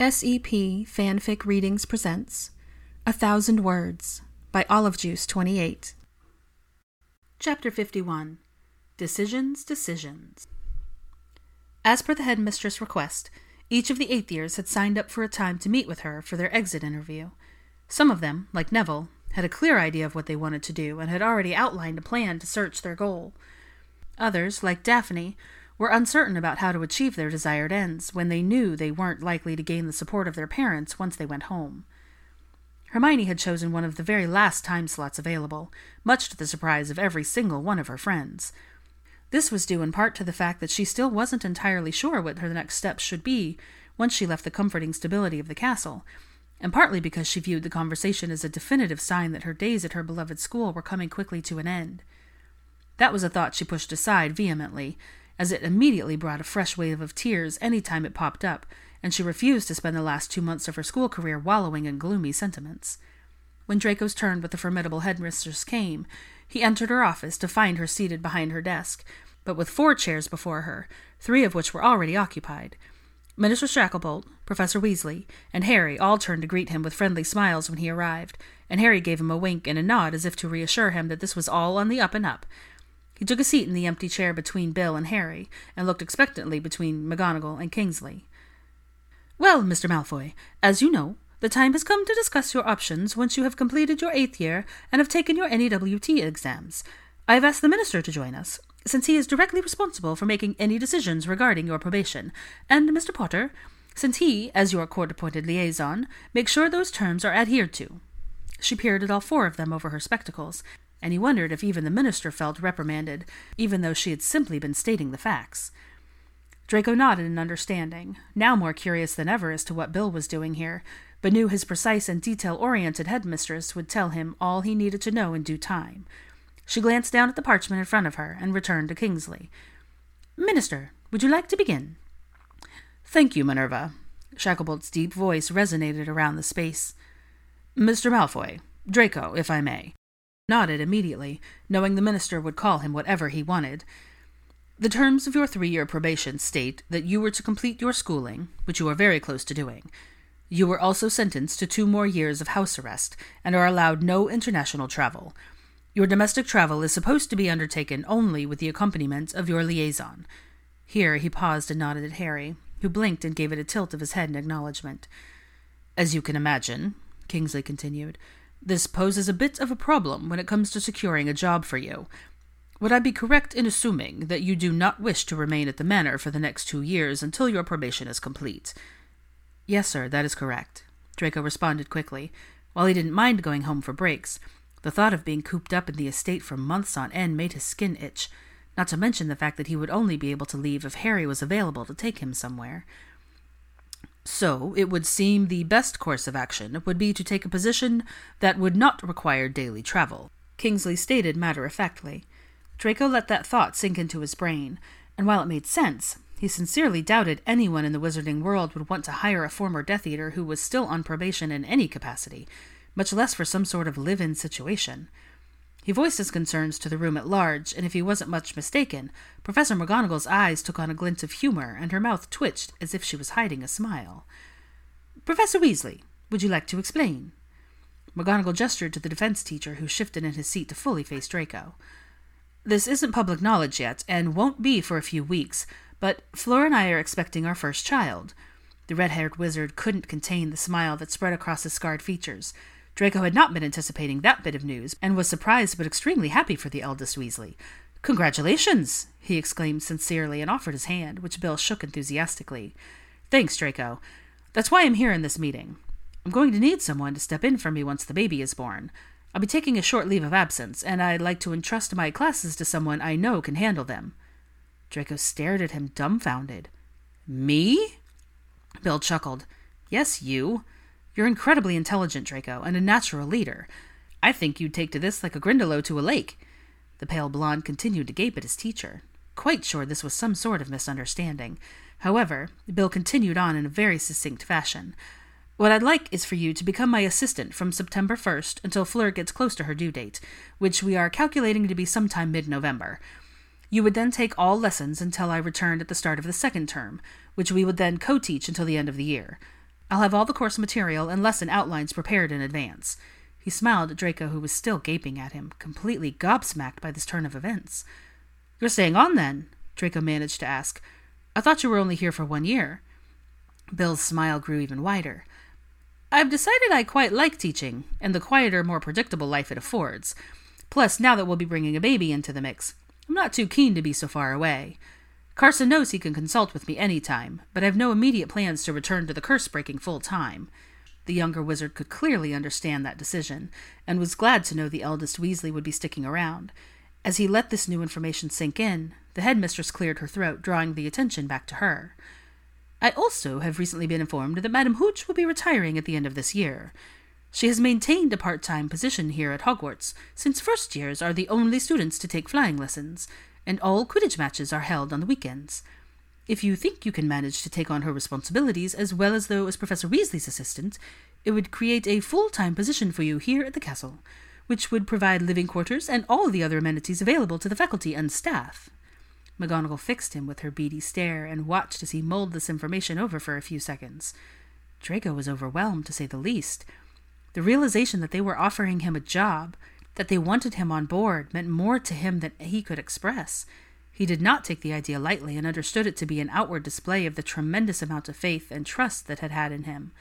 SEP Fanfic Readings presents A Thousand Words by Olive Juice 28. Chapter 51 Decisions, Decisions. As per the headmistress' request, each of the eighth years had signed up for a time to meet with her for their exit interview. Some of them, like Neville, had a clear idea of what they wanted to do and had already outlined a plan to search their goal. Others, like Daphne, were uncertain about how to achieve their desired ends when they knew they weren't likely to gain the support of their parents once they went home. Hermione had chosen one of the very last time slots available, much to the surprise of every single one of her friends. This was due in part to the fact that she still wasn't entirely sure what her next steps should be once she left the comforting stability of the castle, and partly because she viewed the conversation as a definitive sign that her days at her beloved school were coming quickly to an end. That was a thought she pushed aside vehemently, as it immediately brought a fresh wave of tears any time it popped up, and she refused to spend the last two months of her school career wallowing in gloomy sentiments. When Draco's turn with the formidable headmistress came, he entered her office to find her seated behind her desk, but with four chairs before her, three of which were already occupied. Minister Shacklebolt, Professor Weasley, and Harry all turned to greet him with friendly smiles when he arrived, and Harry gave him a wink and a nod as if to reassure him that this was all on the up and up, he took a seat in the empty chair between Bill and Harry, and looked expectantly between McGonagall and Kingsley. Well, Mr. Malfoy, as you know, the time has come to discuss your options once you have completed your eighth year and have taken your NEWT exams. I have asked the Minister to join us, since he is directly responsible for making any decisions regarding your probation, and Mr. Potter, since he, as your court appointed liaison, makes sure those terms are adhered to. She peered at all four of them over her spectacles, and he wondered if even the minister felt reprimanded, even though she had simply been stating the facts. Draco nodded in understanding, now more curious than ever as to what Bill was doing here, but knew his precise and detail oriented headmistress would tell him all he needed to know in due time. She glanced down at the parchment in front of her and returned to Kingsley. Minister, would you like to begin? Thank you, Minerva. Shacklebolt's deep voice resonated around the space. Mr. Malfoy, Draco, if I may nodded immediately, knowing the minister would call him whatever he wanted. The terms of your three year probation state that you were to complete your schooling, which you are very close to doing. You were also sentenced to two more years of house arrest and are allowed no international travel. Your domestic travel is supposed to be undertaken only with the accompaniment of your liaison. Here he paused and nodded at Harry, who blinked and gave it a tilt of his head in acknowledgment. As you can imagine, Kingsley continued, this poses a bit of a problem when it comes to securing a job for you. Would I be correct in assuming that you do not wish to remain at the manor for the next two years until your probation is complete? Yes, sir, that is correct, Draco responded quickly. While he didn't mind going home for breaks, the thought of being cooped up in the estate for months on end made his skin itch, not to mention the fact that he would only be able to leave if Harry was available to take him somewhere. So, it would seem the best course of action would be to take a position that would not require daily travel, Kingsley stated matter of factly. Draco let that thought sink into his brain, and while it made sense, he sincerely doubted anyone in the wizarding world would want to hire a former Death Eater who was still on probation in any capacity, much less for some sort of live in situation. He voiced his concerns to the room at large, and if he wasn't much mistaken, Professor McGonagall's eyes took on a glint of humor, and her mouth twitched as if she was hiding a smile. Professor Weasley, would you like to explain? McGonagall gestured to the defense teacher, who shifted in his seat to fully face Draco. This isn't public knowledge yet, and won't be for a few weeks, but Fleur and I are expecting our first child. The red haired wizard couldn't contain the smile that spread across his scarred features. Draco had not been anticipating that bit of news, and was surprised but extremely happy for the eldest Weasley. Congratulations! he exclaimed sincerely and offered his hand, which Bill shook enthusiastically. Thanks, Draco. That's why I'm here in this meeting. I'm going to need someone to step in for me once the baby is born. I'll be taking a short leave of absence, and I'd like to entrust my classes to someone I know can handle them. Draco stared at him dumbfounded. Me? Bill chuckled. Yes, you. You're incredibly intelligent, Draco, and a natural leader. I think you'd take to this like a Grindylow to a lake. The pale blonde continued to gape at his teacher, quite sure this was some sort of misunderstanding. However, Bill continued on in a very succinct fashion. What I'd like is for you to become my assistant from September 1st until Fleur gets close to her due date, which we are calculating to be sometime mid November. You would then take all lessons until I returned at the start of the second term, which we would then co teach until the end of the year. I'll have all the course material and lesson outlines prepared in advance. He smiled at Draco, who was still gaping at him, completely gobsmacked by this turn of events. You're staying on, then? Draco managed to ask. I thought you were only here for one year. Bill's smile grew even wider. I've decided I quite like teaching, and the quieter, more predictable life it affords. Plus, now that we'll be bringing a baby into the mix, I'm not too keen to be so far away. Carson knows he can consult with me any time, but I've no immediate plans to return to the curse breaking full time. The younger wizard could clearly understand that decision, and was glad to know the eldest Weasley would be sticking around. As he let this new information sink in, the headmistress cleared her throat, drawing the attention back to her. I also have recently been informed that Madame Hooch will be retiring at the end of this year. She has maintained a part time position here at Hogwarts, since first years are the only students to take flying lessons, and all Quidditch matches are held on the weekends. If you think you can manage to take on her responsibilities as well as though as Professor Weasley's assistant, it would create a full time position for you here at the castle, which would provide living quarters and all the other amenities available to the faculty and staff. McGonagall fixed him with her beady stare and watched as he mulled this information over for a few seconds. Draco was overwhelmed, to say the least. The realization that they were offering him a job, that they wanted him on board, meant more to him than he could express. He did not take the idea lightly and understood it to be an outward display of the tremendous amount of faith and trust that had had in him.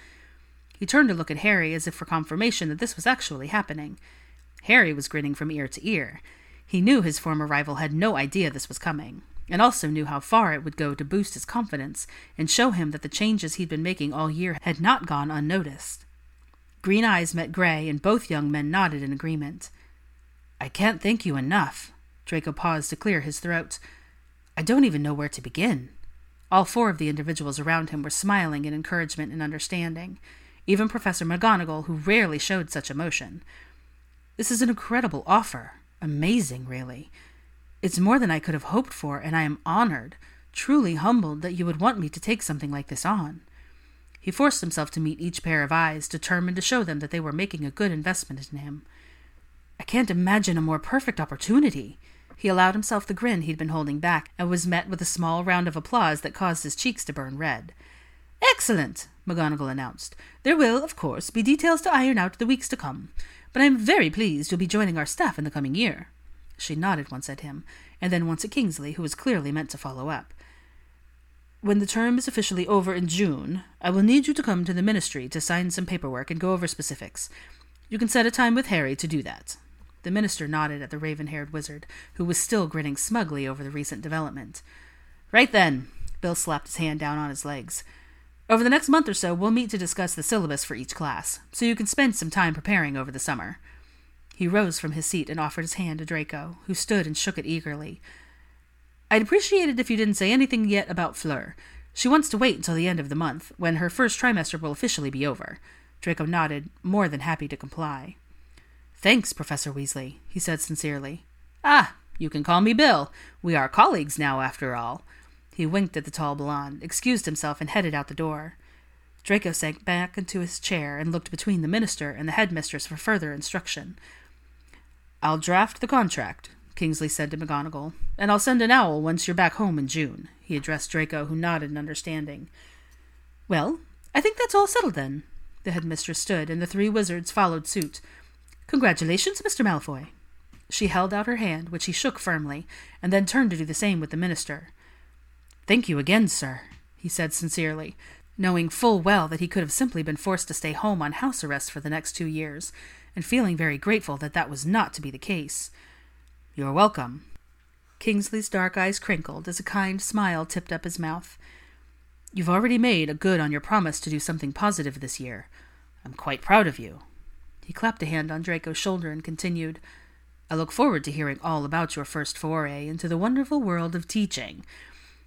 He turned to look at Harry as if for confirmation that this was actually happening. Harry was grinning from ear to ear. He knew his former rival had no idea this was coming, and also knew how far it would go to boost his confidence and show him that the changes he'd been making all year had not gone unnoticed. Green eyes met gray, and both young men nodded in agreement. I can't thank you enough. Draco paused to clear his throat. I don't even know where to begin. All four of the individuals around him were smiling in encouragement and understanding, even Professor McGonagall, who rarely showed such emotion. This is an incredible offer. Amazing, really. It's more than I could have hoped for, and I am honored, truly humbled that you would want me to take something like this on. He forced himself to meet each pair of eyes, determined to show them that they were making a good investment in him. I can't imagine a more perfect opportunity. He allowed himself the grin he'd been holding back, and was met with a small round of applause that caused his cheeks to burn red. Excellent, McGonagall announced. There will, of course, be details to iron out the weeks to come, but I am very pleased you'll be joining our staff in the coming year. She nodded once at him, and then once at Kingsley, who was clearly meant to follow up. When the term is officially over in June, I will need you to come to the ministry to sign some paperwork and go over specifics. You can set a time with Harry to do that. The minister nodded at the raven haired wizard, who was still grinning smugly over the recent development. Right then, Bill slapped his hand down on his legs. Over the next month or so, we'll meet to discuss the syllabus for each class, so you can spend some time preparing over the summer. He rose from his seat and offered his hand to Draco, who stood and shook it eagerly. I'd appreciate it if you didn't say anything yet about Fleur. She wants to wait until the end of the month, when her first trimester will officially be over. Draco nodded, more than happy to comply. Thanks, Professor Weasley, he said sincerely. Ah, you can call me Bill. We are colleagues now, after all. He winked at the tall blonde, excused himself, and headed out the door. Draco sank back into his chair and looked between the minister and the headmistress for further instruction. I'll draft the contract, Kingsley said to McGonagall, and I'll send an owl once you're back home in June. He addressed Draco, who nodded in understanding. Well, I think that's all settled then. The headmistress stood, and the three wizards followed suit. Congratulations, Mr. Malfoy. She held out her hand, which he shook firmly, and then turned to do the same with the minister. Thank you again, sir, he said sincerely, knowing full well that he could have simply been forced to stay home on house arrest for the next two years, and feeling very grateful that that was not to be the case. You're welcome. Kingsley's dark eyes crinkled as a kind smile tipped up his mouth. You've already made a good on your promise to do something positive this year. I'm quite proud of you. He clapped a hand on Draco's shoulder and continued, I look forward to hearing all about your first foray into the wonderful world of teaching.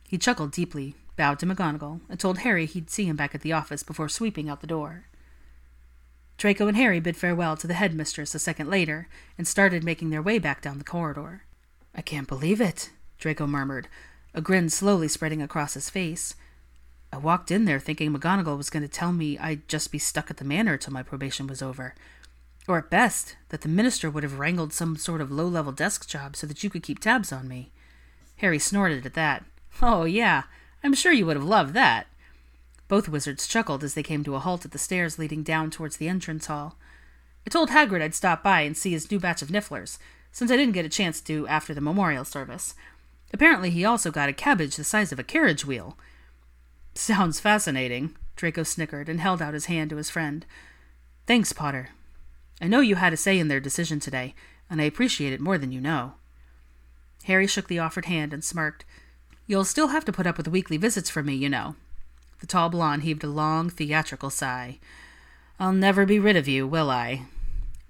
He chuckled deeply, bowed to McGonagall, and told Harry he'd see him back at the office before sweeping out the door. Draco and Harry bid farewell to the headmistress a second later and started making their way back down the corridor. I can't believe it, Draco murmured, a grin slowly spreading across his face. I walked in there thinking McGonagall was going to tell me I'd just be stuck at the manor till my probation was over. Or at best, that the minister would have wrangled some sort of low level desk job so that you could keep tabs on me. Harry snorted at that. Oh, yeah, I'm sure you would have loved that. Both wizards chuckled as they came to a halt at the stairs leading down towards the entrance hall. I told Hagrid I'd stop by and see his new batch of Nifflers, since I didn't get a chance to after the memorial service. Apparently, he also got a cabbage the size of a carriage wheel. Sounds fascinating, Draco snickered and held out his hand to his friend. Thanks, Potter. I know you had a say in their decision today, and I appreciate it more than you know. Harry shook the offered hand and smirked. You'll still have to put up with weekly visits from me, you know. The tall blonde heaved a long, theatrical sigh. I'll never be rid of you, will I?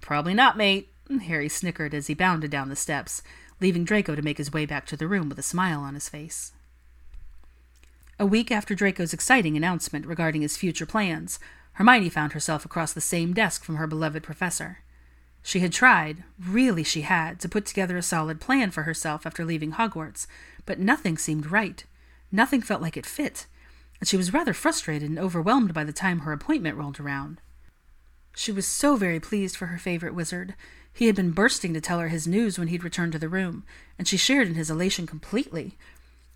Probably not, mate, Harry snickered as he bounded down the steps, leaving Draco to make his way back to the room with a smile on his face. A week after Draco's exciting announcement regarding his future plans, Hermione found herself across the same desk from her beloved professor. She had tried, really she had, to put together a solid plan for herself after leaving Hogwarts, but nothing seemed right. Nothing felt like it fit, and she was rather frustrated and overwhelmed by the time her appointment rolled around. She was so very pleased for her favorite wizard. He had been bursting to tell her his news when he'd returned to the room, and she shared in his elation completely.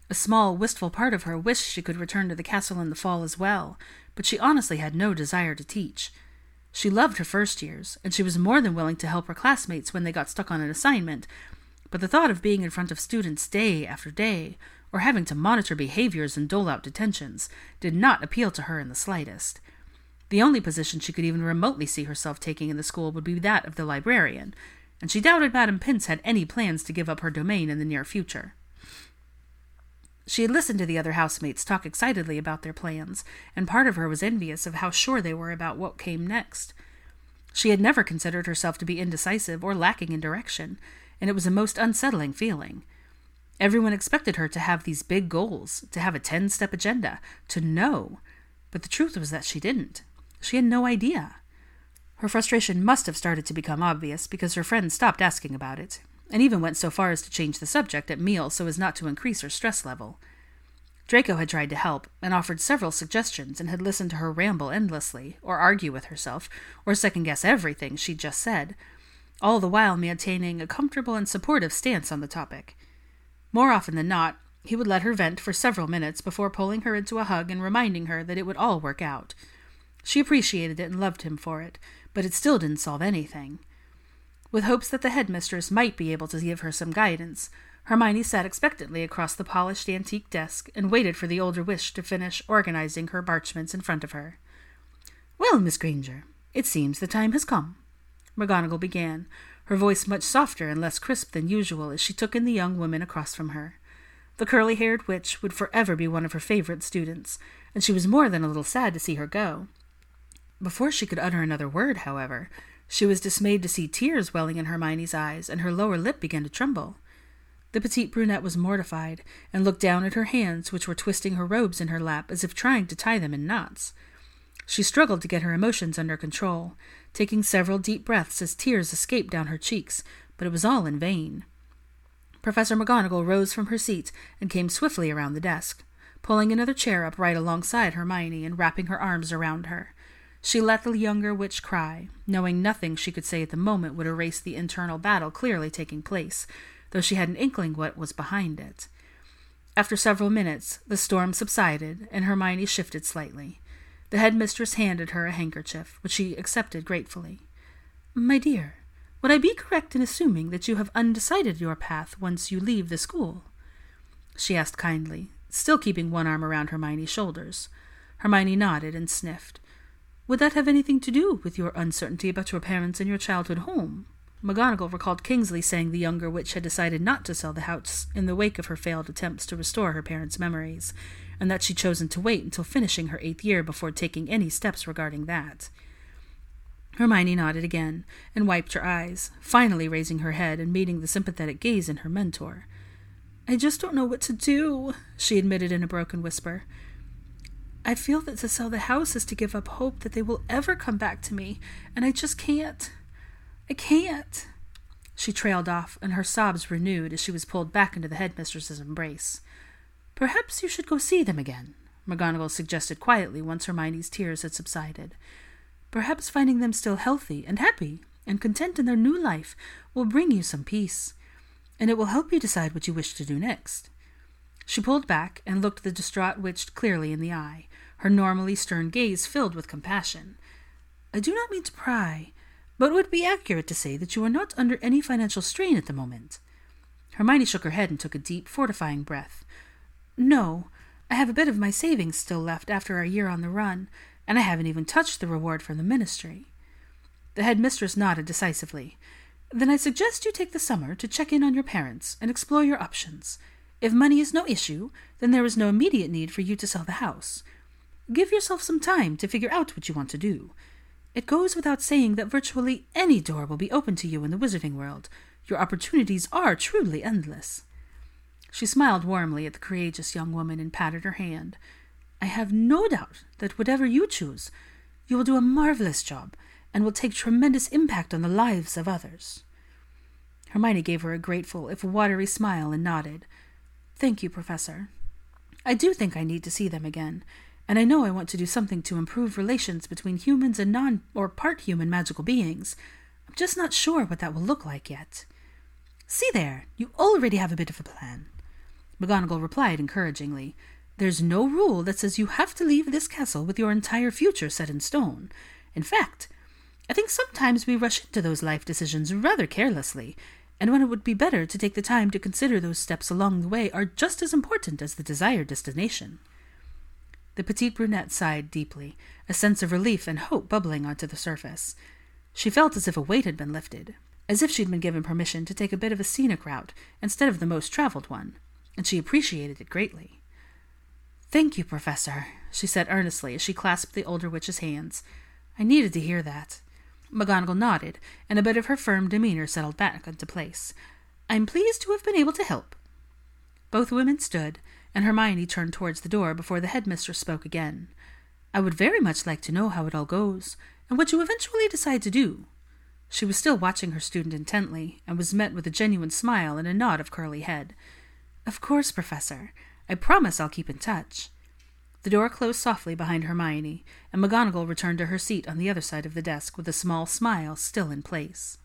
A small, wistful part of her wished she could return to the castle in the fall as well, but she honestly had no desire to teach. She loved her first years, and she was more than willing to help her classmates when they got stuck on an assignment, but the thought of being in front of students day after day, or having to monitor behaviors and dole out detentions, did not appeal to her in the slightest. The only position she could even remotely see herself taking in the school would be that of the librarian, and she doubted Madame Pince had any plans to give up her domain in the near future. She had listened to the other housemates talk excitedly about their plans, and part of her was envious of how sure they were about what came next. She had never considered herself to be indecisive or lacking in direction, and it was a most unsettling feeling. Everyone expected her to have these big goals, to have a ten step agenda, to know. But the truth was that she didn't. She had no idea. Her frustration must have started to become obvious because her friends stopped asking about it, and even went so far as to change the subject at meals so as not to increase her stress level. Draco had tried to help, and offered several suggestions, and had listened to her ramble endlessly, or argue with herself, or second guess everything she'd just said, all the while maintaining a comfortable and supportive stance on the topic. More often than not, he would let her vent for several minutes before pulling her into a hug and reminding her that it would all work out. She appreciated it and loved him for it, but it still didn't solve anything. With hopes that the headmistress might be able to give her some guidance, Hermione sat expectantly across the polished antique desk and waited for the older witch to finish organizing her parchments in front of her. Well, Miss Granger, it seems the time has come, McGonagall began, her voice much softer and less crisp than usual as she took in the young woman across from her. The curly haired witch would forever be one of her favorite students, and she was more than a little sad to see her go. Before she could utter another word, however, she was dismayed to see tears welling in Hermione's eyes, and her lower lip began to tremble. The petite brunette was mortified, and looked down at her hands, which were twisting her robes in her lap as if trying to tie them in knots. She struggled to get her emotions under control, taking several deep breaths as tears escaped down her cheeks, but it was all in vain. Professor McGonagall rose from her seat and came swiftly around the desk, pulling another chair up right alongside Hermione and wrapping her arms around her. She let the younger witch cry, knowing nothing she could say at the moment would erase the internal battle clearly taking place, though she had an inkling what was behind it. After several minutes, the storm subsided, and Hermione shifted slightly. The headmistress handed her a handkerchief, which she accepted gratefully. My dear, would I be correct in assuming that you have undecided your path once you leave the school? She asked kindly, still keeping one arm around Hermione's shoulders. Hermione nodded and sniffed. Would that have anything to do with your uncertainty about your parents and your childhood home? McGonagall recalled Kingsley saying the younger witch had decided not to sell the house in the wake of her failed attempts to restore her parents' memories, and that she'd chosen to wait until finishing her eighth year before taking any steps regarding that. Hermione nodded again and wiped her eyes, finally raising her head and meeting the sympathetic gaze in her mentor. I just don't know what to do, she admitted in a broken whisper. I feel that to sell the house is to give up hope that they will ever come back to me, and I just can't. I can't. She trailed off, and her sobs renewed as she was pulled back into the headmistress's embrace. Perhaps you should go see them again, McGonagall suggested quietly once Hermione's tears had subsided. Perhaps finding them still healthy and happy and content in their new life will bring you some peace, and it will help you decide what you wish to do next. She pulled back and looked the distraught witch clearly in the eye, her normally stern gaze filled with compassion. I do not mean to pry, but it would be accurate to say that you are not under any financial strain at the moment. Hermione shook her head and took a deep, fortifying breath. No, I have a bit of my savings still left after our year on the run, and I haven't even touched the reward from the ministry. The headmistress nodded decisively. Then I suggest you take the summer to check in on your parents and explore your options. If money is no issue, then there is no immediate need for you to sell the house. Give yourself some time to figure out what you want to do. It goes without saying that virtually any door will be open to you in the wizarding world. Your opportunities are truly endless. She smiled warmly at the courageous young woman and patted her hand. I have no doubt that whatever you choose, you will do a marvelous job and will take tremendous impact on the lives of others. Hermione gave her a grateful, if watery smile and nodded. Thank you, Professor. I do think I need to see them again, and I know I want to do something to improve relations between humans and non or part human magical beings. I'm just not sure what that will look like yet. See there, you already have a bit of a plan. McGonagall replied encouragingly. There's no rule that says you have to leave this castle with your entire future set in stone. In fact, I think sometimes we rush into those life decisions rather carelessly, and when it would be better to take the time to consider those steps along the way are just as important as the desired destination. The petite brunette sighed deeply, a sense of relief and hope bubbling onto the surface. She felt as if a weight had been lifted, as if she'd been given permission to take a bit of a scenic route instead of the most traveled one, and she appreciated it greatly. Thank you, Professor, she said earnestly as she clasped the older witch's hands. I needed to hear that. McGonagall nodded, and a bit of her firm demeanor settled back into place. I'm pleased to have been able to help. Both women stood, and Hermione turned towards the door before the headmistress spoke again. I would very much like to know how it all goes, and what you eventually decide to do. She was still watching her student intently, and was met with a genuine smile and a nod of curly head. Of course, Professor. I promise I'll keep in touch. The door closed softly behind Hermione, and McGonagall returned to her seat on the other side of the desk with a small smile still in place.